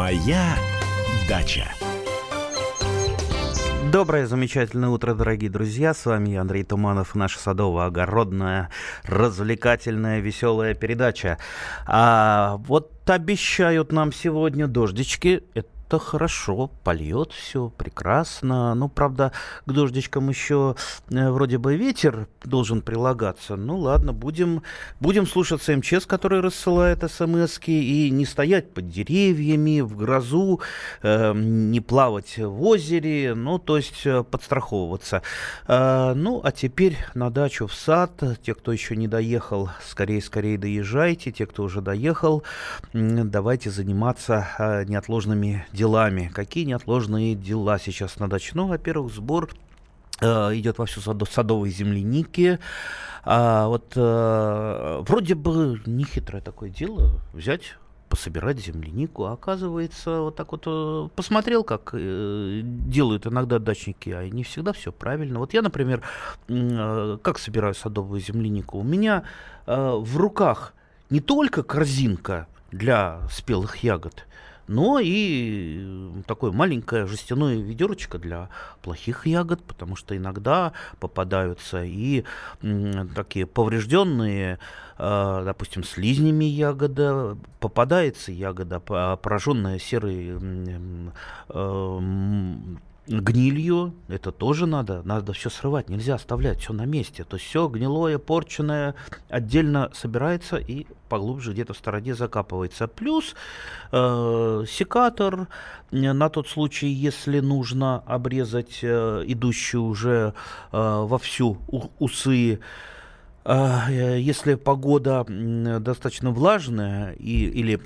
Моя дача. Доброе, замечательное утро, дорогие друзья. С вами Андрей Туманов, наша садово-огородная, развлекательная, веселая передача. А вот обещают нам сегодня дождички. Это это хорошо, польет все прекрасно. Ну, правда, к дождичкам еще э, вроде бы ветер должен прилагаться. Ну, ладно, будем, будем слушаться МЧС, который рассылает смс и не стоять под деревьями, в грозу, э, не плавать в озере, ну, то есть э, подстраховываться. Э, ну, а теперь на дачу в сад. Те, кто еще не доехал, скорее-скорее доезжайте. Те, кто уже доехал, давайте заниматься э, неотложными делами делами. Какие неотложные дела сейчас на даче? Ну, во-первых, сбор э, идет во всю садо садовой земляники. А, вот э, вроде бы нехитрое такое дело взять пособирать землянику. А оказывается, вот так вот э, посмотрел, как делают иногда дачники, а не всегда все правильно. Вот я, например, как собираю садовую землянику? У меня в руках не только корзинка для спелых ягод, но и такое маленькое жестяное ведерочко для плохих ягод, потому что иногда попадаются и такие поврежденные, э, допустим, слизнями ягода, попадается ягода, пораженная серой э, гнилью, это тоже надо, надо все срывать, нельзя оставлять все на месте. То есть все гнилое, порченное отдельно собирается и поглубже где-то в стороне закапывается. Плюс э, секатор э, на тот случай, если нужно обрезать э, идущие уже э, вовсю усы. Э, если погода достаточно влажная и, или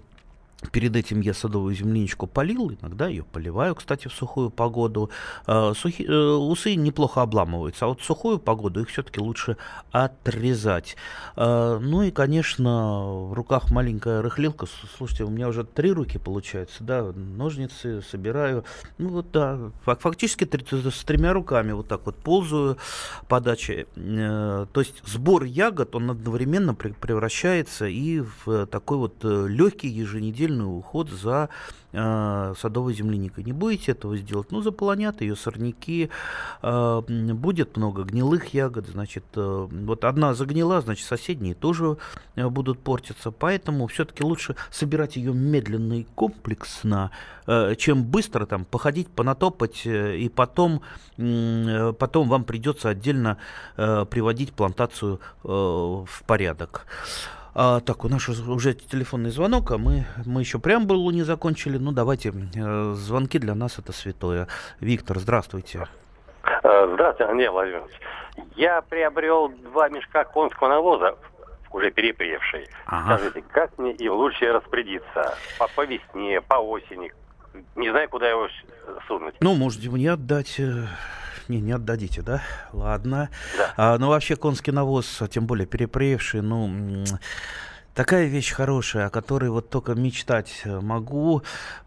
Перед этим я садовую земляничку полил, иногда ее поливаю, кстати, в сухую погоду. А, сухи, э, усы неплохо обламываются, а вот в сухую погоду их все-таки лучше отрезать. А, ну и, конечно, в руках маленькая рыхлилка. Слушайте, у меня уже три руки получается, да, ножницы собираю. Ну вот, да, фактически с тремя руками вот так вот ползаю по даче. Э, то есть сбор ягод, он одновременно превращается и в такой вот э, легкий еженедельный длительный уход за э, садовой земляникой. Не будете этого сделать, ну, заполонят ее сорняки, э, будет много гнилых ягод, значит, э, вот одна загнила, значит, соседние тоже э, будут портиться, поэтому все-таки лучше собирать ее медленно и комплексно, э, чем быстро там походить, понатопать, э, и потом, э, потом вам придется отдельно э, приводить плантацию э, в порядок. А, так, у нас уже телефонный звонок, а мы, мы еще прям было не закончили. Ну, давайте, э, звонки для нас это святое. Виктор, здравствуйте. Э, здравствуйте, Андрей Владимирович. Я приобрел два мешка конского навоза, уже перепревший. Ага. Скажите, как мне и лучше распорядиться? По, по весне, по осени? Не знаю, куда его сунуть. Ну, можете мне отдать э, не, не отдадите, да? Ладно. Да. А, ну, вообще, конский навоз, тем более перепревший, ну, такая вещь хорошая, о которой вот только мечтать могу.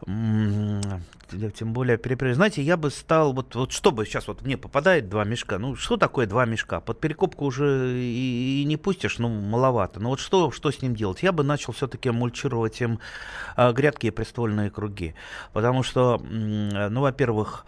Тем более перепревший. Знаете, я бы стал, вот, вот что бы сейчас вот мне попадает два мешка, ну, что такое два мешка? Под перекопку уже и, и не пустишь, ну, маловато. Но вот что, что с ним делать? Я бы начал все-таки мульчировать им а, грядки и приствольные круги. Потому что, ну, во-первых,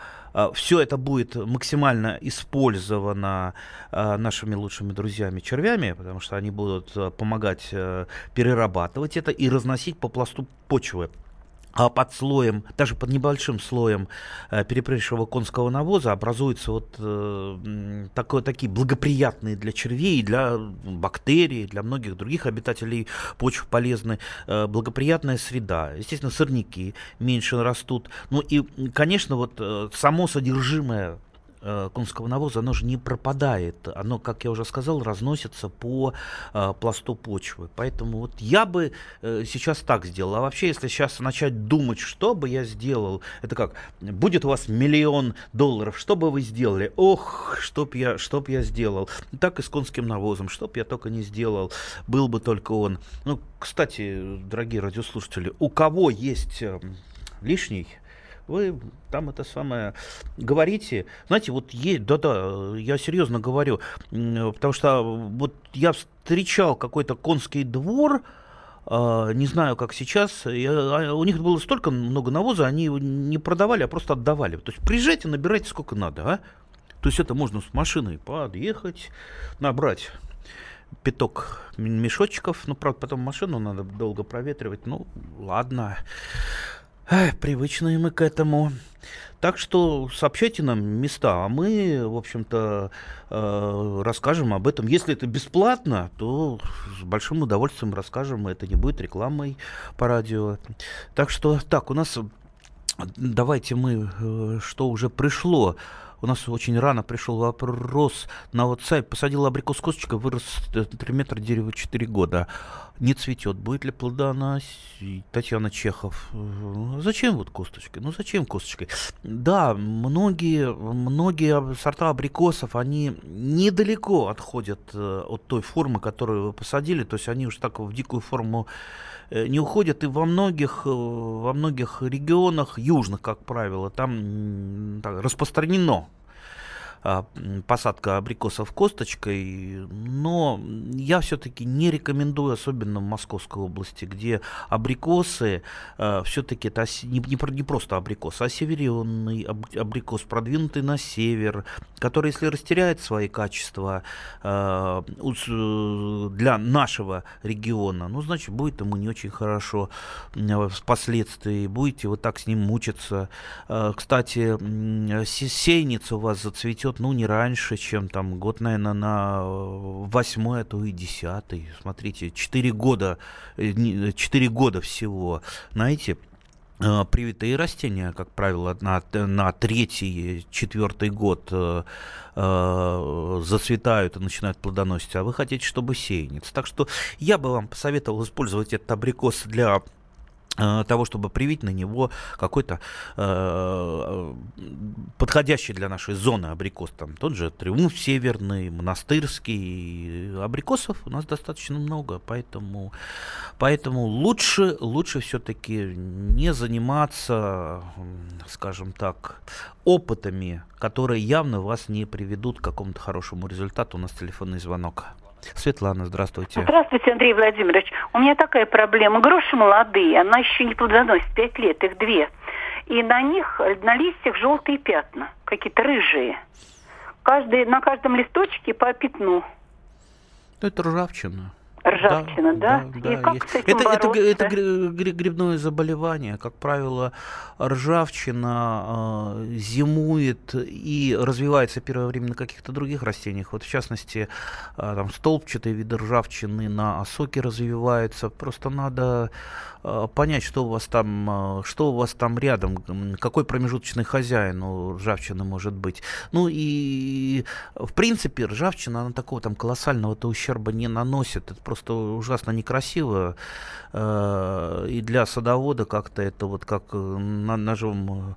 все это будет максимально использовано а, нашими лучшими друзьями червями, потому что они будут а, помогать э, перерабатывать это и разносить по пласту почвы. а под слоем, даже под небольшим слоем э, перепревшего конского навоза образуются вот э, такое, такие благоприятные для червей, для бактерий, для многих других обитателей почв полезны, э, благоприятная среда. Естественно, сорняки меньше растут. Ну и, конечно, вот э, само содержимое э, конского навоза, оно же не пропадает. Оно, как я уже сказал, разносится по э, пласту почвы. Поэтому вот я бы э, сейчас так сделал. А вообще, если сейчас начать думать, что бы я сделал, это как, будет у вас миллион долларов, что бы вы сделали? Ох, что б я, что б я сделал? Так и с конским навозом, что б я только не сделал, был бы только он. Ну, кстати, дорогие радиослушатели, у кого есть лишний вы там это самое говорите. Знаете, вот есть, да-да, я серьезно говорю, потому что вот я встречал какой-то конский двор, а, не знаю, как сейчас. А, у них было столько много навоза, они его не продавали, а просто отдавали. То есть приезжайте, набирайте сколько надо, а? То есть это можно с машиной подъехать, набрать пяток мешочков. Ну, правда, потом машину надо долго проветривать. Ну, ладно. Эх, привычные мы к этому. Так что сообщайте нам места, а мы, в общем-то, э, расскажем об этом. Если это бесплатно, то с большим удовольствием расскажем. Это не будет рекламой по радио. Так что, так, у нас давайте мы, э, что уже пришло. У нас очень рано пришел вопрос на WhatsApp. Посадил абрикос косточка, вырос 3 э, метра дерева 4 года. Не цветет. Будет ли плодоносить? Татьяна Чехов. «Э, зачем вот косточкой? Ну зачем косточкой? Да, многие, многие сорта абрикосов, они недалеко отходят от той формы, которую вы посадили. То есть они уж так в дикую форму Э, не уходят и во многих, э, во многих регионах, южных, как правило, там так, распространено посадка абрикосов косточкой, но я все-таки не рекомендую, особенно в Московской области, где абрикосы, а, все-таки это не, не, просто абрикос, а северенный абрикос, продвинутый на север, который, если растеряет свои качества а, для нашего региона, ну, значит, будет ему не очень хорошо впоследствии, будете вот так с ним мучиться. Кстати, сеянец у вас зацветет растет, ну, не раньше, чем там год, наверное, на восьмой, а то и десятый. Смотрите, четыре года, э, четыре года всего. Знаете, э, привитые растения, как правило, на, на третий, четвертый год э, э, зацветают и начинают плодоносить, а вы хотите, чтобы сеянец. Так что я бы вам посоветовал использовать этот абрикос для Э, того, чтобы привить на него какой-то э, подходящий для нашей зоны абрикос. Там тот же Триумф Северный, Монастырский. Абрикосов у нас достаточно много, поэтому, поэтому лучше, лучше все-таки не заниматься, скажем так, опытами, которые явно вас не приведут к какому-то хорошему результату. У нас телефонный звонок. Светлана, здравствуйте. Здравствуйте, Андрей Владимирович. У меня такая проблема. Груши молодые, она еще не плодоносит, пять лет, их две. И на них, на листьях желтые пятна, какие-то рыжие. Каждый, на каждом листочке по пятну. Это ржавчина. Ржавчина, да? да? да, И как с этим это, это, это грибное заболевание. Как правило, ржавчина э, зимует и развивается первое время на каких-то других растениях. Вот в частности, э, там столбчатые виды ржавчины на осоке развиваются. Просто надо э, понять, что у вас там, э, что у вас там рядом, какой промежуточный хозяин у ржавчины может быть. Ну и в принципе ржавчина, она такого там колоссального-то ущерба не наносит. Это просто ужасно некрасиво. Э, и для садовода как-то это вот как э, ножом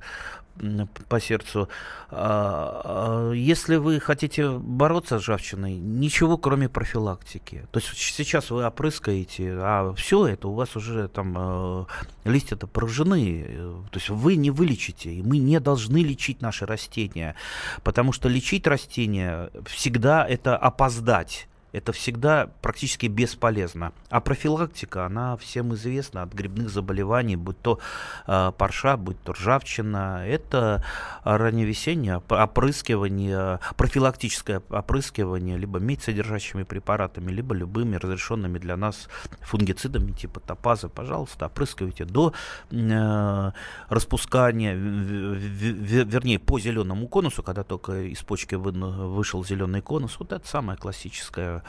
э, по сердцу. А, а, если вы хотите бороться с ржавчиной, ничего кроме профилактики. То есть сейчас вы опрыскаете, а все это у вас уже там листья-то поражены. То есть вы не вылечите, и мы не должны лечить наши растения, потому что лечить растения всегда это опоздать это всегда практически бесполезно. А профилактика, она всем известна от грибных заболеваний, будь то э, парша, будь то ржавчина. Это ранневесеннее опрыскивание, профилактическое опрыскивание либо медь содержащими препаратами, либо любыми разрешенными для нас фунгицидами типа топаза. Пожалуйста, опрыскивайте до э, распускания, вернее, по зеленому конусу, когда только из почки вышел зеленый конус. Вот это самое классическое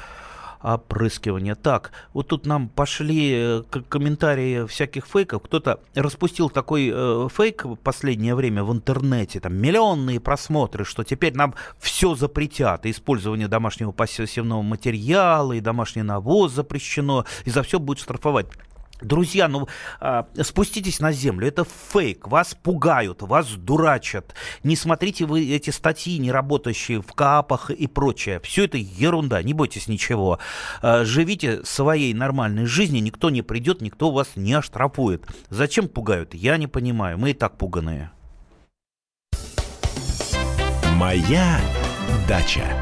опрыскивания. Так, вот тут нам пошли э, комментарии всяких фейков. Кто-то распустил такой э, фейк в последнее время в интернете, там миллионные просмотры, что теперь нам все запретят. Использование домашнего посевного материала, и домашний навоз запрещено, и за все будет штрафовать. Друзья, ну а, спуститесь на землю, это фейк, вас пугают, вас дурачат. Не смотрите вы эти статьи, не работающие в КАПах и прочее. Все это ерунда, не бойтесь ничего. А, живите своей нормальной жизнью, никто не придет, никто вас не оштрафует. Зачем пугают? Я не понимаю, мы и так пуганые. Моя дача.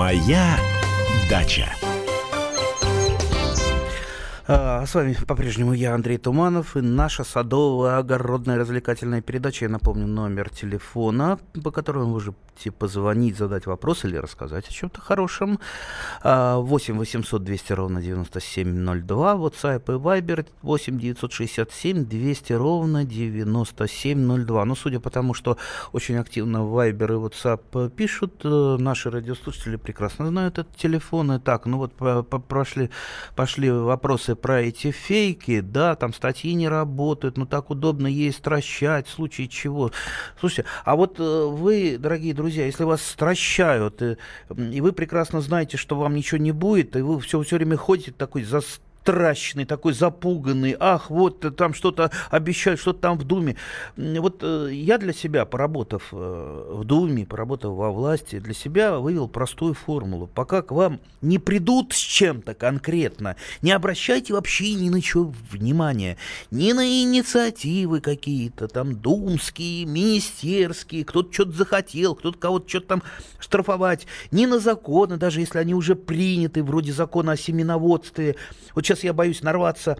Моя дача. А, С вами по-прежнему я, Андрей Туманов, и наша садовая огородная развлекательная передача. Я напомню номер телефона, по которому вы можете позвонить, задать вопрос или рассказать о чем-то хорошем. А, 8 800 200 ровно 9702, WhatsApp и Viber 8 967 200 ровно 9702. Ну, судя по тому, что очень активно Viber и WhatsApp пишут, э, наши радиослушатели прекрасно знают этот телефон. И так, ну вот прошли, пошли вопросы про эти фейки, да, там статьи не работают, ну так удобно ей стращать, в случае чего. Слушайте, а вот э, вы, дорогие друзья, если вас стращают, и, и вы прекрасно знаете, что вам ничего не будет, и вы все, все время ходите такой за страшный, такой запуганный, ах, вот э, там что-то обещают, что-то там в Думе. Вот э, я для себя, поработав э, в Думе, поработав во власти, для себя вывел простую формулу. Пока к вам не придут с чем-то конкретно, не обращайте вообще ни на что внимания, ни на инициативы какие-то, там, думские, министерские, кто-то что-то захотел, кто-то кого-то что-то там штрафовать, ни на законы, даже если они уже приняты, вроде закона о семеноводстве. Вот сейчас я боюсь нарваться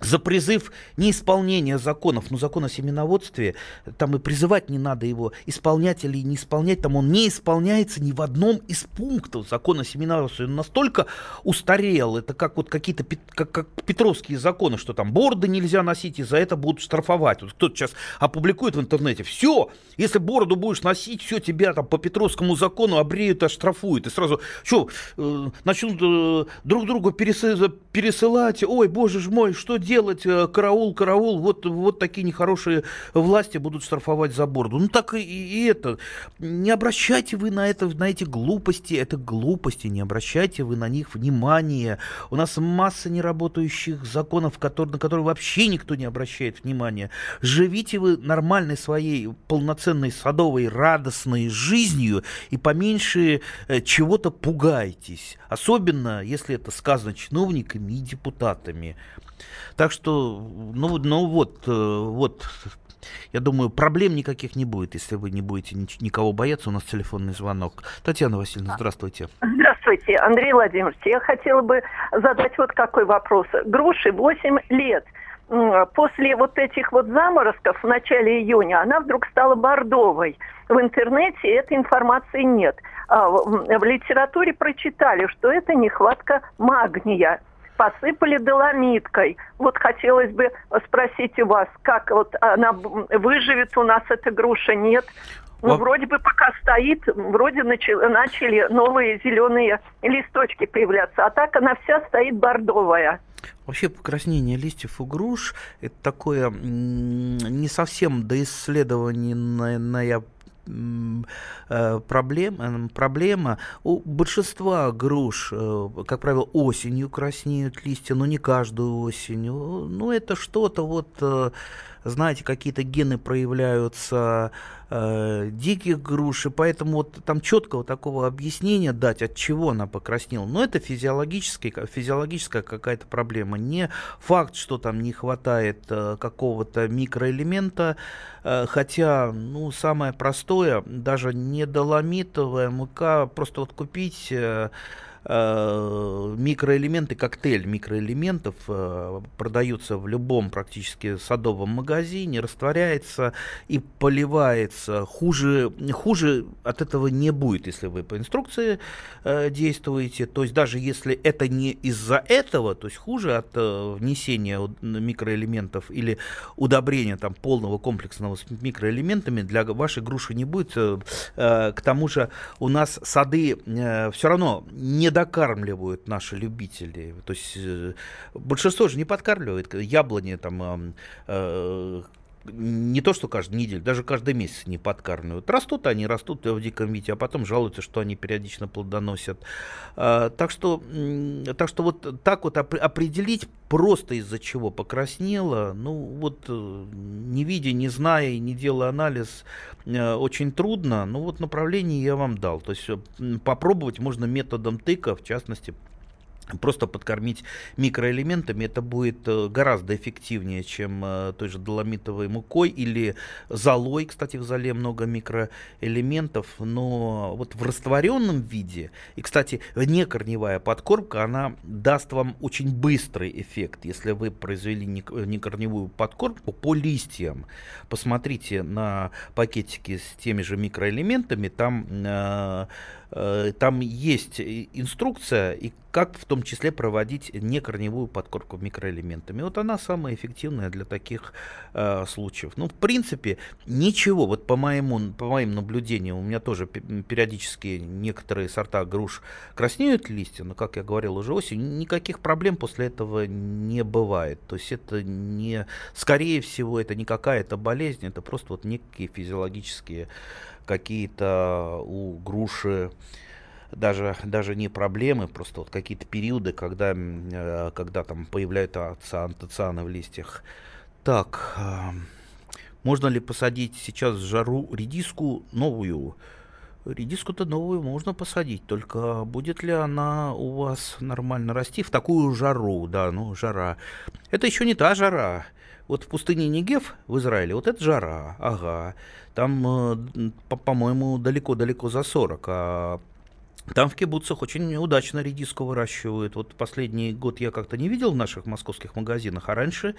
за призыв неисполнения законов, ну, закон о семеноводстве, там и призывать не надо его, исполнять или не исполнять, там он не исполняется ни в одном из пунктов закона о семеноводстве. Он настолько устарел, это как вот какие-то как, как петровские законы, что там борды нельзя носить, и за это будут штрафовать. Вот кто-то сейчас опубликует в интернете, все, если бороду будешь носить, все, тебя там по петровскому закону обреют оштрафуют. И сразу, что, э, начнут э, друг другу пересы- пересылать, ой, боже ж мой, что делать, Э, караул, караул, вот, вот такие нехорошие власти будут штрафовать за бороду. Ну так и, и это, не обращайте вы на это, на эти глупости, это глупости, не обращайте вы на них внимания. У нас масса неработающих законов, которые, на которые вообще никто не обращает внимания. Живите вы нормальной своей полноценной садовой радостной жизнью и поменьше э, чего-то пугайтесь. Особенно, если это сказано чиновниками и депутатами. Так что, ну, ну вот, э, вот, я думаю, проблем никаких не будет, если вы не будете никого бояться. У нас телефонный звонок. Татьяна Васильевна, здравствуйте. Здравствуйте, Андрей Владимирович. Я хотела бы задать вот какой вопрос. Груши 8 лет. После вот этих вот заморозков в начале июня она вдруг стала бордовой. В интернете этой информации нет. А в литературе прочитали, что это нехватка магния. Посыпали доломиткой. Вот хотелось бы спросить у вас, как вот она выживет у нас эта груша, нет? Ну, Во- вроде бы пока стоит, вроде начали, начали новые зеленые листочки появляться, а так она вся стоит бордовая. Вообще покраснение листьев у груш это такое не совсем э, проблем, э, проблема. У большинства груш, э, как правило, осенью краснеют листья, но не каждую осенью. Ну, это что-то вот, э, знаете, какие-то гены проявляются э, диких груш, и поэтому вот там четкого такого объяснения дать, от чего она покраснела. Но это физиологический, физиологическая какая-то проблема. Не факт, что там не хватает э, какого-то микроэлемента, э, хотя, ну, самое простое, даже не доломитовая мука, просто вот купить... э, микроэлементы, коктейль микроэлементов э, продаются в любом практически садовом магазине, растворяется и поливается. Хуже, хуже от этого не будет, если вы по инструкции э, действуете. То есть даже если это не из-за этого, то есть хуже от э, внесения микроэлементов или удобрения там полного комплексного с микроэлементами для вашей груши не будет. Э, э, К тому же у нас сады все равно не докармливают наши любители. То есть э, большинство же не подкармливает. Яблони там э, не то, что каждую неделю, даже каждый месяц не подкармливают. Растут они, растут в диком виде, а потом жалуются, что они периодично плодоносят. А, так, что, так что вот так вот определить просто из-за чего покраснело, ну вот э, не видя, не зная и не делая анализ, э, очень трудно. Ну вот направление я вам дал. То есть попробовать можно методом тыка, в частности, просто подкормить микроэлементами, это будет э, гораздо эффективнее, чем э, той же доломитовой мукой или золой, кстати, в золе много микроэлементов, но вот в растворенном виде, и, кстати, некорневая подкормка, она даст вам очень быстрый эффект, если вы произвели некорневую подкормку по листьям. Посмотрите на пакетики с теми же микроэлементами, там э, Э, там есть инструкция, и как в том числе проводить некорневую подкормку микроэлементами. Вот она самая эффективная для таких э, случаев. Ну, в принципе, ничего, вот по, моему, по моим наблюдениям, у меня тоже периодически некоторые сорта груш краснеют листья, но, как я говорил, уже осень, никаких проблем после этого не бывает. То есть это не, скорее всего, это не какая-то болезнь, это просто вот некие физиологические какие-то у груши даже, даже не проблемы, просто вот какие-то периоды, когда, э, когда там появляются антоцианы в листьях. Так, э, можно ли посадить сейчас в жару редиску новую? Редиску-то новую можно посадить, только будет ли она у вас нормально расти в такую жару, да, ну, жара. Это еще не та жара. Вот в пустыне Негев в Израиле, вот это жара, ага. Там, э, по-моему, далеко-далеко за 40, а там в кибуцах очень удачно редиску выращивают. Вот последний год я как-то не видел в наших московских магазинах, а раньше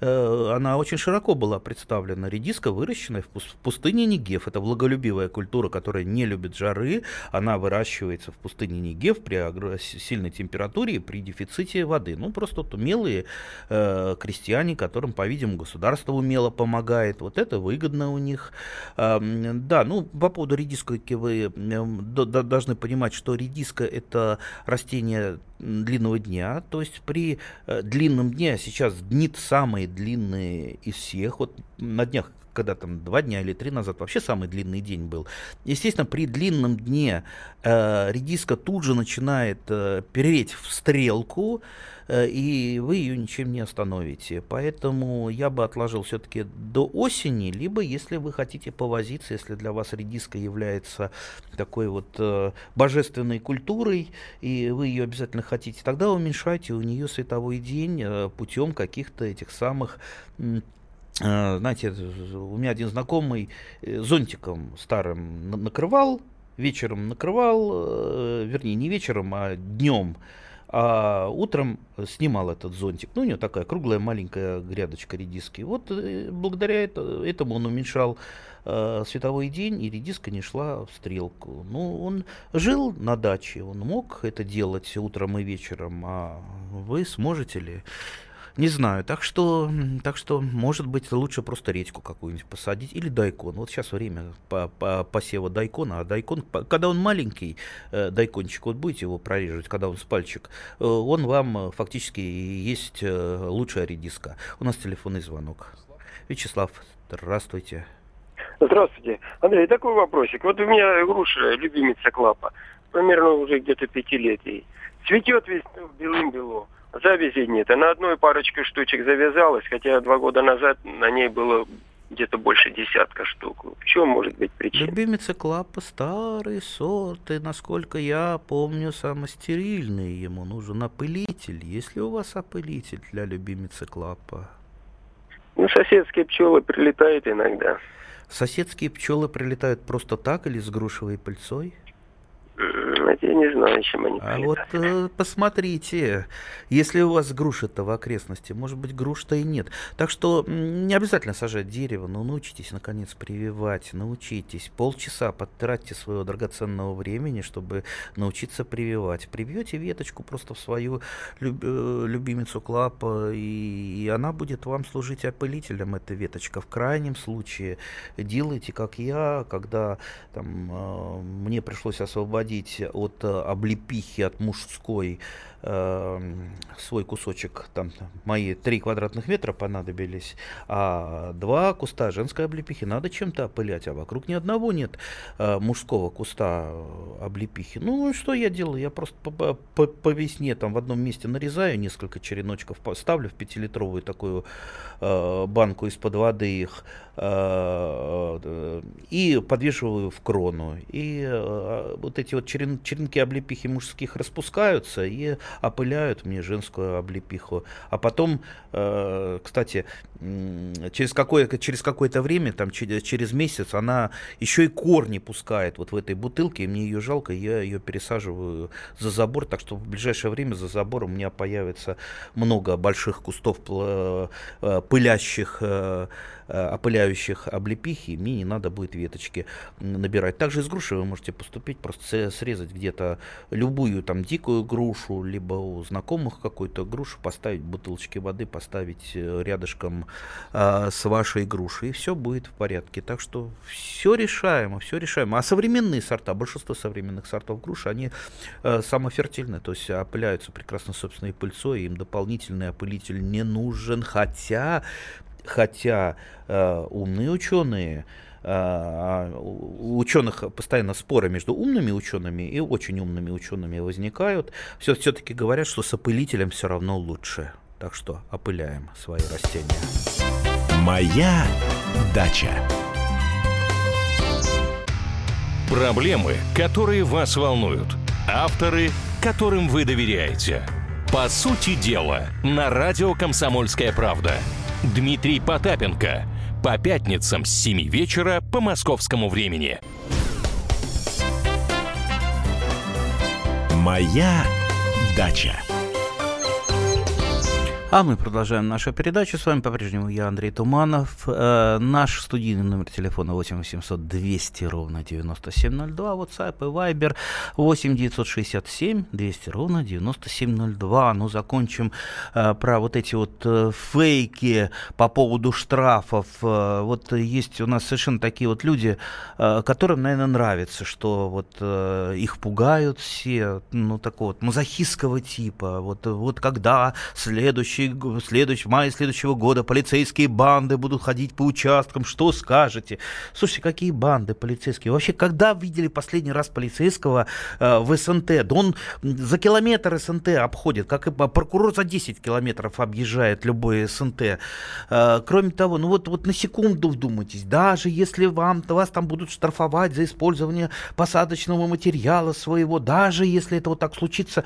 э, она очень широко была представлена. Редиска, выращенная в, в пустыне Негев. Это влаголюбивая культура, которая не любит жары. Она выращивается в пустыне Негев при сильной температуре и при дефиците воды. Ну, просто вот умелые э, крестьяне, которым, по-видимому, государство умело помогает. Вот это выгодно у них. Э, да, ну, по поводу редиски вы э, должны понимать, понимать, что редиска это растение длинного дня, то есть при э, длинном дне, сейчас дни самые длинные из всех, вот на днях когда там два дня или три назад вообще самый длинный день был. Естественно, при длинном дне э, редиска тут же начинает э, переть в стрелку, э, и вы ее ничем не остановите. Поэтому я бы отложил все-таки до осени, либо если вы хотите повозиться, если для вас редиска является такой вот э, божественной культурой, и вы ее обязательно хотите, тогда уменьшайте у нее световой день э, путем каких-то этих самых знаете, у меня один знакомый э, зонтиком старым накрывал, вечером накрывал, э, вернее, не вечером, а днем, а утром снимал этот зонтик. Ну, у него такая круглая маленькая грядочка редиски. Вот благодаря этому он уменьшал световой день, и редиска не шла в стрелку. Ну, он жил на даче, он мог это делать утром и вечером, а вы сможете ли? Не знаю, так что, так что, может быть, лучше просто редьку какую-нибудь посадить или дайкон. Вот сейчас время по, по посева дайкона, а дайкон, когда он маленький, э, дайкончик, вот будете его прореживать, когда он с пальчик, э, он вам э, фактически есть лучшая редиска. У нас телефонный звонок. Вячеслав, здравствуйте. Здравствуйте. Андрей, такой вопросик. Вот у меня груша, любимица клапа, примерно уже где-то пятилетий. Цветет весь белым-бело завязи нет. Она одной парочкой штучек завязалась, хотя два года назад на ней было где-то больше десятка штук. В чем может быть причина? Любимица клапа старый сорт, и, насколько я помню, самостерильный. Ему нужен опылитель. Есть ли у вас опылитель для любимицы клапа? Ну, соседские пчелы прилетают иногда. Соседские пчелы прилетают просто так или с грушевой пыльцой? Я не знаю, чем они А вот э, посмотрите, если у вас груши-то в окрестности, может быть, груш-то и нет. Так что не обязательно сажать дерево, но научитесь, наконец, прививать, научитесь. Полчаса потратьте своего драгоценного времени, чтобы научиться прививать. Привьете веточку просто в свою люб, э, любимицу клапа, и, и она будет вам служить опылителем, эта веточка. В крайнем случае делайте, как я, когда там, э, мне пришлось освободить от облепихи, от мужской, э, свой кусочек, там мои три квадратных метра понадобились, а два куста женской облепихи надо чем-то опылять, а вокруг ни одного нет э, мужского куста облепихи. Ну, что я делаю? Я просто по, по, по весне там в одном месте нарезаю несколько череночков, ставлю в пятилитровую такую э, банку из-под воды их э, э, и подвешиваю в крону. И э, вот эти вот черен, черенки облепихи мужских распускаются и опыляют мне женскую облепиху. А потом, э, кстати, через, какое, через какое-то время, там, через, через месяц, она еще и корни пускает вот в этой бутылке, и мне ее жалко, я ее пересаживаю за забор, так что в ближайшее время за забором у меня появится много больших кустов э, пылящих Э, опыляющих облепихи, мне не надо будет веточки набирать. Также из груши вы можете поступить, просто срезать где-то любую там дикую грушу, либо у знакомых какую-то грушу, поставить бутылочки воды, поставить э, рядышком э, с вашей грушей, и все будет в порядке. Так что все решаемо, все решаемо. А современные сорта, большинство современных сортов груши, они э, самофертильны, то есть опыляются прекрасно собственной пыльцой, им дополнительный опылитель не нужен, хотя хотя э, умные ученые, э, у ученых постоянно споры между умными учеными и очень умными учеными возникают, все, все-таки говорят, что с опылителем все равно лучше. Так что опыляем свои растения. Моя дача. Проблемы, которые вас волнуют. Авторы, которым вы доверяете. По сути дела, на радио «Комсомольская правда». Дмитрий Потапенко. По пятницам с 7 вечера по московскому времени. Моя дача. А мы продолжаем нашу передачу. С вами по-прежнему я, Андрей Туманов. Э, наш студийный номер телефона 8 800 200 ровно 9702. WhatsApp и Viber 8 967 200 ровно 9702. Ну, закончим э, про вот эти вот э, фейки по поводу штрафов. Э, вот есть у нас совершенно такие вот люди, э, которым, наверное, нравится, что вот э, их пугают все, ну, такого вот мазохистского типа. Вот, вот когда следующий следующий, следующий, в мае следующего года полицейские банды будут ходить по участкам. Что скажете? Слушайте, какие банды полицейские? Вообще, когда видели последний раз полицейского э, в СНТ? Да он за километр СНТ обходит, как и прокурор за 10 километров объезжает любой СНТ. Э, кроме того, ну вот, вот на секунду вдумайтесь, даже если вам, вас там будут штрафовать за использование посадочного материала своего, даже если это вот так случится,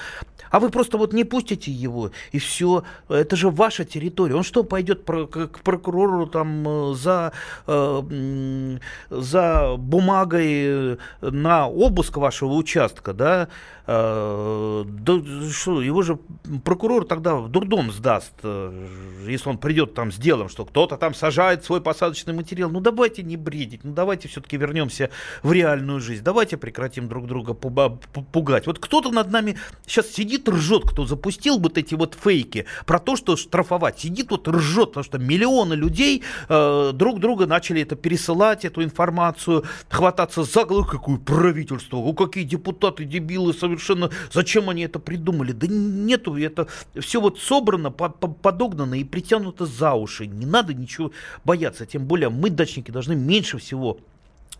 а вы просто вот не пустите его, и все, это же ваша территория. Он что, пойдет к прокурору там э, за, э, за бумагой на обыск вашего участка, да? Э, да что, его же прокурор тогда в дурдом сдаст, если он придет там с делом, что кто-то там сажает свой посадочный материал. Ну давайте не бредить, ну давайте все-таки вернемся в реальную жизнь, давайте прекратим друг друга пугать. Вот кто-то над нами сейчас сидит, ржет, кто запустил вот эти вот фейки про то, что штрафовать. Сидит вот ржет, потому что миллионы людей э, друг друга начали это пересылать, эту информацию, хвататься за голову, какое правительство, о, какие депутаты дебилы совершенно, зачем они это придумали? Да нету, это все вот собрано, подогнано и притянуто за уши. Не надо ничего бояться, тем более мы, дачники, должны меньше всего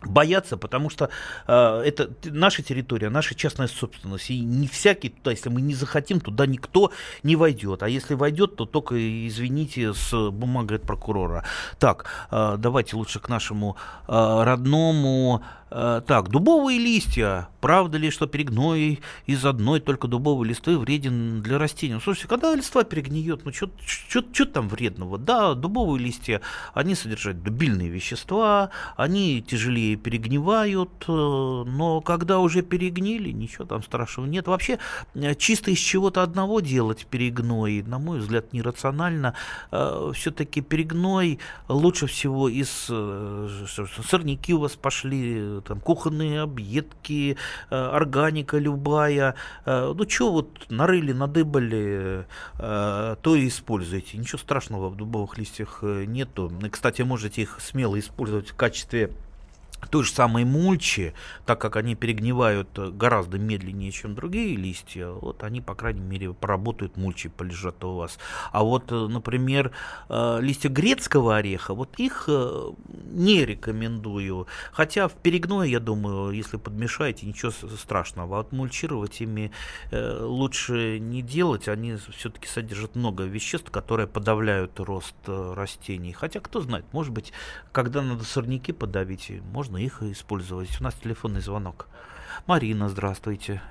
бояться, потому что э, это наша территория, наша частная собственность, и не всякий туда, если мы не захотим, туда никто не войдет, а если войдет, то только, извините, с бумагой от прокурора. Так, э, давайте лучше к нашему э, родному Э, так, дубовые листья. Правда ли, что перегной из одной только дубовой листвы вреден для растений? Ну, слушайте, когда листва перегниет, ну что там вредного? Да, дубовые листья, они содержат дубильные вещества, они тяжелее перегнивают, э, но когда уже перегнили, ничего там страшного нет. Вообще, э, чисто из чего-то одного делать перегной, на мой взгляд, нерационально. Все-таки перегной лучше всего из сорняки у вас пошли, там кухонные объедки, э, органика любая. Э, ну, что вот нарыли, надыбали, э, то и используйте. Ничего страшного в дубовых листьях нету. Кстати, можете их смело использовать в качестве той же самой мульчи, так как они перегнивают э, гораздо медленнее, чем другие листья, вот они, по крайней мере, поработают, мульчи полежат у вас. А вот, э, например, э, листья грецкого ореха, вот их не рекомендую. Хотя в перегное, я думаю, если подмешаете, ничего страшного. А вот мульчировать ими лучше не делать, они все-таки содержат много веществ, которые подавляют рост растений. Хотя, кто знает, может быть, когда надо сорняки подавить, можно можно их использовать. У нас телефонный звонок. Марина, здравствуйте.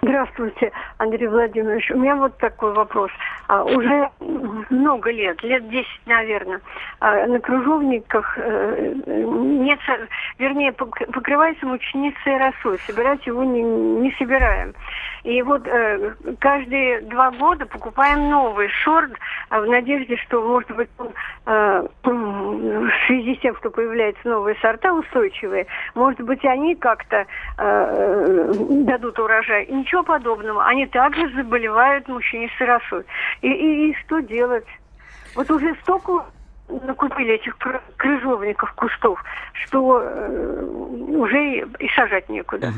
Здравствуйте, Андрей Владимирович. У меня вот такой вопрос. А, уже много лет, лет 10, наверное, а, на кружовниках э, нет, вернее, покрывается мученицей росой. Собирать его не, не собираем. И вот э, каждые два года покупаем новый сорт э, в надежде, что, может быть, он, э, в связи с тем, что появляются новые сорта устойчивые, может быть, они как-то дадут урожай. ничего подобного. Они также заболевают мучнистой росой. И, и, и что делать? Вот уже столько накупили этих крыжовников, кустов, что э, уже и, сажать некуда.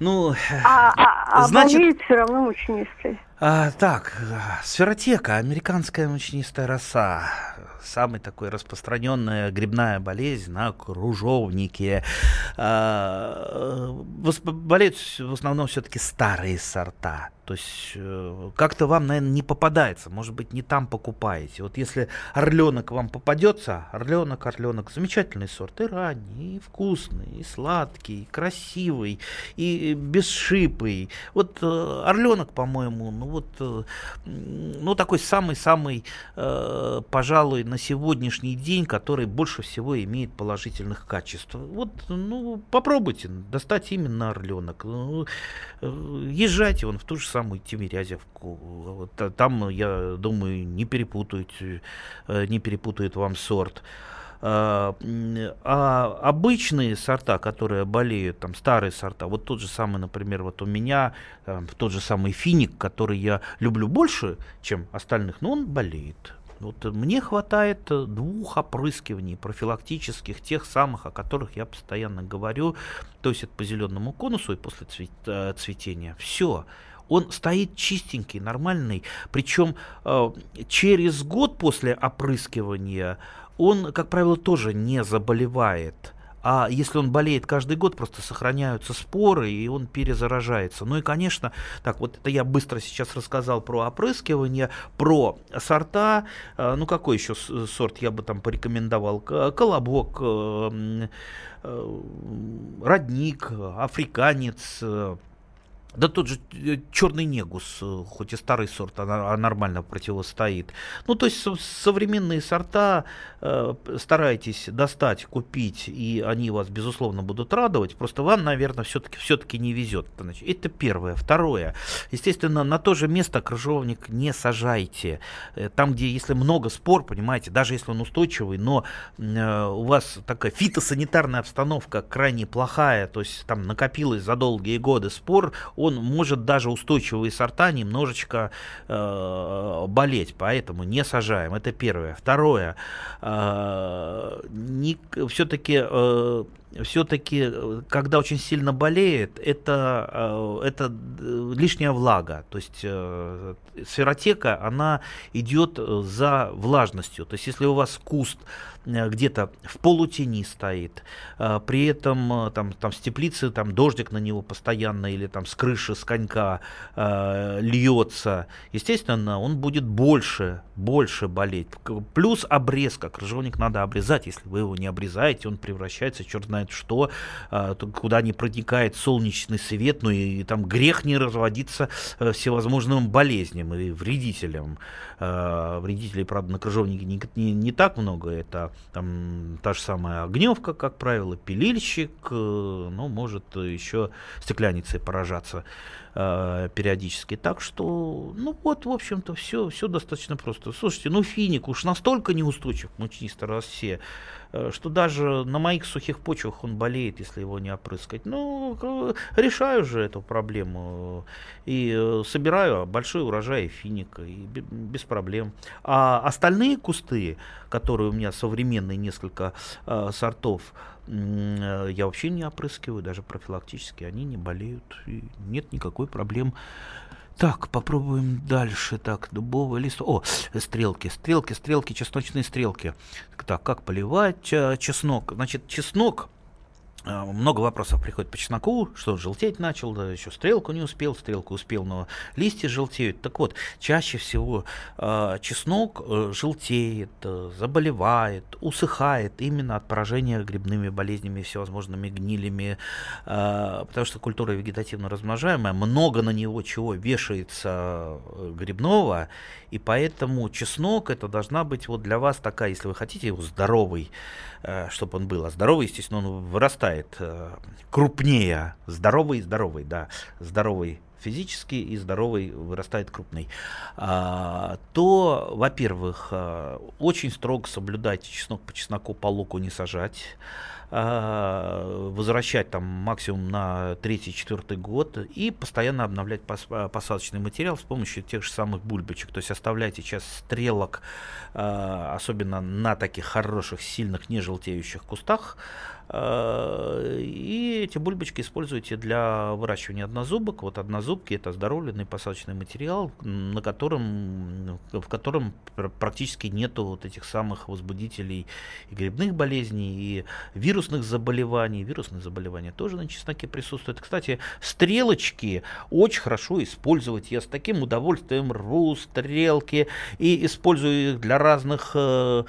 Ну, а, а, а значит... болеют все равно мучнистые. А, так, сферотека, американская мучнистая роса самая такой распространенная грибная болезнь на кружовнике. А, болеют в основном все-таки старые сорта. То есть э, как-то вам, наверное, не попадается, может быть, не там покупаете. Вот если орленок вам попадется, орленок, орленок, замечательный сорт, и ранний, и вкусный, и сладкий, и красивый, и бесшипый. Вот э, орленок, по-моему, ну вот, э, ну такой самый-самый, пожалуй, на сегодняшний день, который больше всего имеет положительных качеств. Вот, ну, попробуйте достать именно орленок. Ну, езжайте вон в ту же самую Тимирязевку. Там, я думаю, не перепутают, э, не перепутают вам сорт. А, а обычные сорта, которые болеют, там старые сорта, вот тот же самый, например, вот у меня, тот же самый финик, который я люблю больше, чем остальных, но он болеет. Вот мне хватает двух опрыскиваний профилактических, тех самых, о которых я постоянно говорю, то есть это по зеленому конусу и после э, цветения. Все он стоит чистенький, нормальный. Причем э, через год после опрыскивания он, как правило, тоже не заболевает. А если он болеет каждый год, просто сохраняются споры, и он перезаражается. Ну и, конечно, так вот это я быстро сейчас рассказал про опрыскивание, про сорта. Э, ну какой еще сорт я бы там порекомендовал? Колобок, э, родник, африканец, да тот же э, черный негус, э, хоть и старый сорт, она нормально противостоит. Ну, то есть современные сорта э, старайтесь достать, купить, и они вас, безусловно, будут радовать. Просто вам, наверное, все-таки все-таки не везет. Это первое. Второе. Естественно, на то же место крыжовник не сажайте. Э, там, где, если много спор, понимаете, даже если он устойчивый, но э, у вас такая фитосанитарная обстановка крайне плохая, то есть там накопилось за долгие годы спор, он может даже устойчивые сорта немножечко э, болеть, поэтому не сажаем. Это первое. Второе, э, все-таки э, все-таки, когда очень сильно болеет, это, э, это лишняя влага. То есть э, сферотека, она идет за влажностью. То есть если у вас куст где-то в полутени стоит, э, при этом э, там, там с теплицы там дождик на него постоянно или там с крыши, с конька э, льется, естественно, он будет больше, больше болеть. Плюс обрезка, крыжовник надо обрезать, если вы его не обрезаете, он превращается, черт знает что, э, куда не проникает солнечный свет, ну и, и там грех не разводиться э, всевозможным болезням и вредителям. Э, вредителей, правда, на крыжовнике не, не, не так много, это там та же самая огневка, как правило, пилильщик, ну, может еще стекляницей поражаться э, периодически. Так что, ну вот, в общем-то, все, все достаточно просто. Слушайте, ну финик уж настолько неустойчив росе, э, что даже на моих сухих почвах он болеет, если его не опрыскать. Ну, решаю же эту проблему и собираю большой урожай финика и без проблем. А остальные кусты, которые у меня современные несколько э, сортов, э, я вообще не опрыскиваю, даже профилактически, они не болеют, и нет никакой проблем. Так, попробуем дальше. Так, дубовый лист. О, стрелки, стрелки, стрелки, чесночные стрелки. Так, как поливать э, чеснок? Значит, чеснок много вопросов приходит по чесноку, что желтеть начал, да еще стрелку не успел, стрелку успел, но листья желтеют. Так вот, чаще всего э, чеснок э, желтеет, э, заболевает, усыхает именно от поражения грибными болезнями, всевозможными гнилями, э, потому что культура вегетативно размножаемая, много на него чего вешается грибного, и поэтому чеснок это должна быть вот для вас такая, если вы хотите его здоровый, э, чтобы он был, а здоровый, естественно, он вырастает э, крупнее, здоровый, здоровый, да, здоровый физически и здоровый вырастает крупный, а, то, во-первых, э, очень строго соблюдайте чеснок по чесноку по луку не сажать. А, возвращать там максимум на третий-четвертый год и постоянно обновлять посадочный материал с помощью тех же самых бульбочек. То есть оставляйте сейчас стрелок, а, особенно на таких хороших, сильных, не желтеющих кустах, Э, и эти бульбочки используйте для выращивания однозубок. Вот однозубки это оздоровленный посадочный материал, на котором, в котором практически нету вот этих самых возбудителей и грибных болезней, и вирусных заболеваний. Вирусные заболевания тоже на чесноке присутствуют. Кстати, стрелочки очень хорошо использовать. Я с таким удовольствием рву стрелки и использую их для разных э,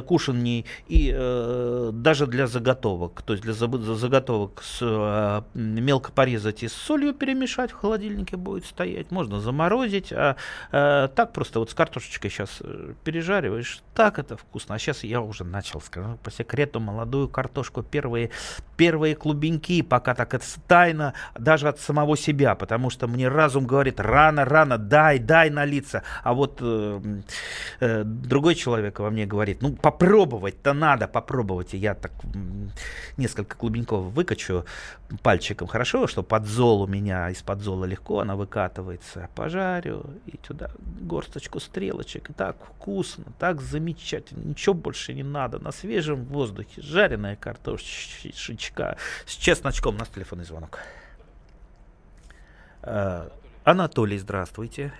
кушаний и э, даже для заготовок. То есть для заготовок с, э, мелко порезать и с солью перемешать в холодильнике будет стоять. Можно заморозить. А э, так просто вот с картошечкой сейчас э, пережариваешь. Так это вкусно. А сейчас я уже начал, скажу по секрету, молодую картошку. Первые, первые клубеньки, пока так это тайна даже от самого себя. Потому что мне разум говорит, рано, рано, дай, дай налиться. А вот э, э, другой человек во мне говорит, ну попробовать-то надо, попробовать. И я так несколько клубеньков выкачу пальчиком. Хорошо, что подзол у меня, из-под зола легко она выкатывается. Пожарю и туда горсточку стрелочек. Так вкусно, так замечательно. Ничего больше не надо. На свежем воздухе жареная картошечка с чесночком. У нас телефонный звонок. Э, Анатолий, здравствуйте.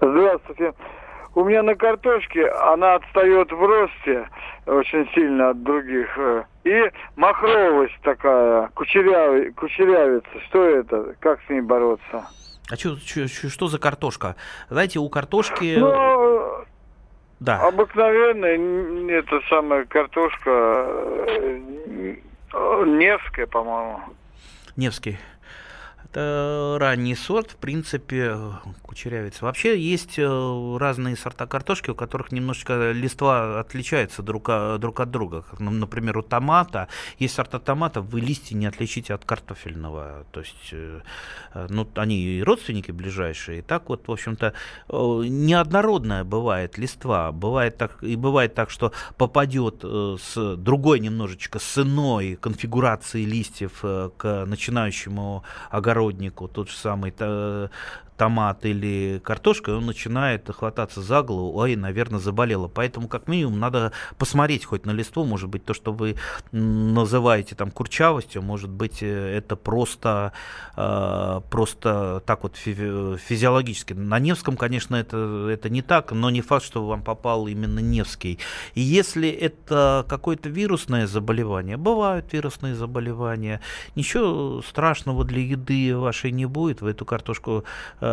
Здравствуйте. У меня на картошке она отстает в росте очень сильно от других. Э, и махровость такая, кучерявый, кучерявится. Что это? Как с ней бороться? А чё, чё, чё, что за картошка? Знаете, у картошки... Ну, да. Обыкновенная, это самая картошка э, Невская, по-моему. Невский. Это ранний сорт, в принципе, кучерявица. Вообще есть э, разные сорта картошки, у которых немножечко листва отличаются друг, друг от друга. Например, у томата есть сорта томата, вы листья не отличите от картофельного. То есть, э, э, ну, они и родственники ближайшие. И так вот, в общем-то, неоднородная бывает листва. Бывает так, и бывает так, что попадет с другой немножечко с иной конфигурацией листьев к начинающему огороду огороднику, тот же самый томат или картошка, он начинает хвататься за голову, ой, наверное, заболела. Поэтому, как минимум, надо посмотреть хоть на листву, может быть, то, что вы называете там курчавостью, может быть, э, это просто, э, просто так вот физиологически. На Невском, конечно, это, это не так, но не факт, что вам попал именно Невский. И если это какое-то вирусное заболевание, бывают вирусные заболевания, ничего страшного для еды вашей не будет, вы эту картошку Э,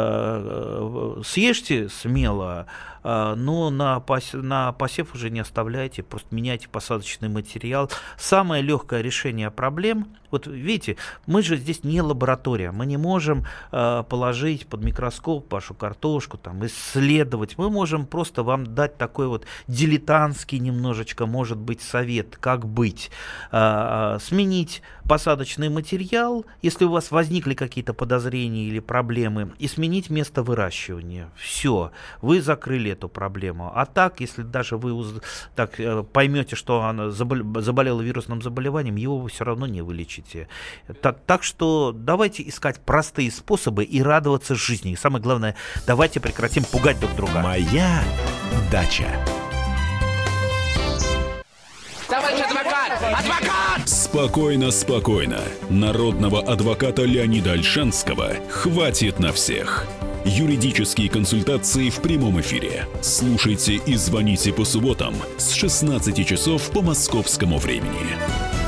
съешьте смело, э, но на, пос, на посев уже не оставляйте, просто меняйте посадочный материал. Самое легкое решение проблем Вот видите, мы же здесь не лаборатория, мы не можем э, положить под микроскоп вашу картошку, там, исследовать. Мы можем просто вам дать такой вот дилетантский немножечко, может быть, совет, как быть. Э, э, сменить посадочный материал, если у вас возникли какие-то подозрения или проблемы, и сменить место выращивания. Все, вы закрыли эту проблему. А так, если даже вы так э, поймете, что она заболела вирусным заболеванием, его вы все равно не вылечите. Так, так что давайте искать простые способы и радоваться жизни. И самое главное, давайте прекратим пугать друг друга. Моя дача. Товарищ адвокат! Адвокат! Спокойно, спокойно. Народного адвоката Леонида Альшанского хватит на всех. Юридические консультации в прямом эфире. Слушайте и звоните по субботам с 16 часов по московскому времени.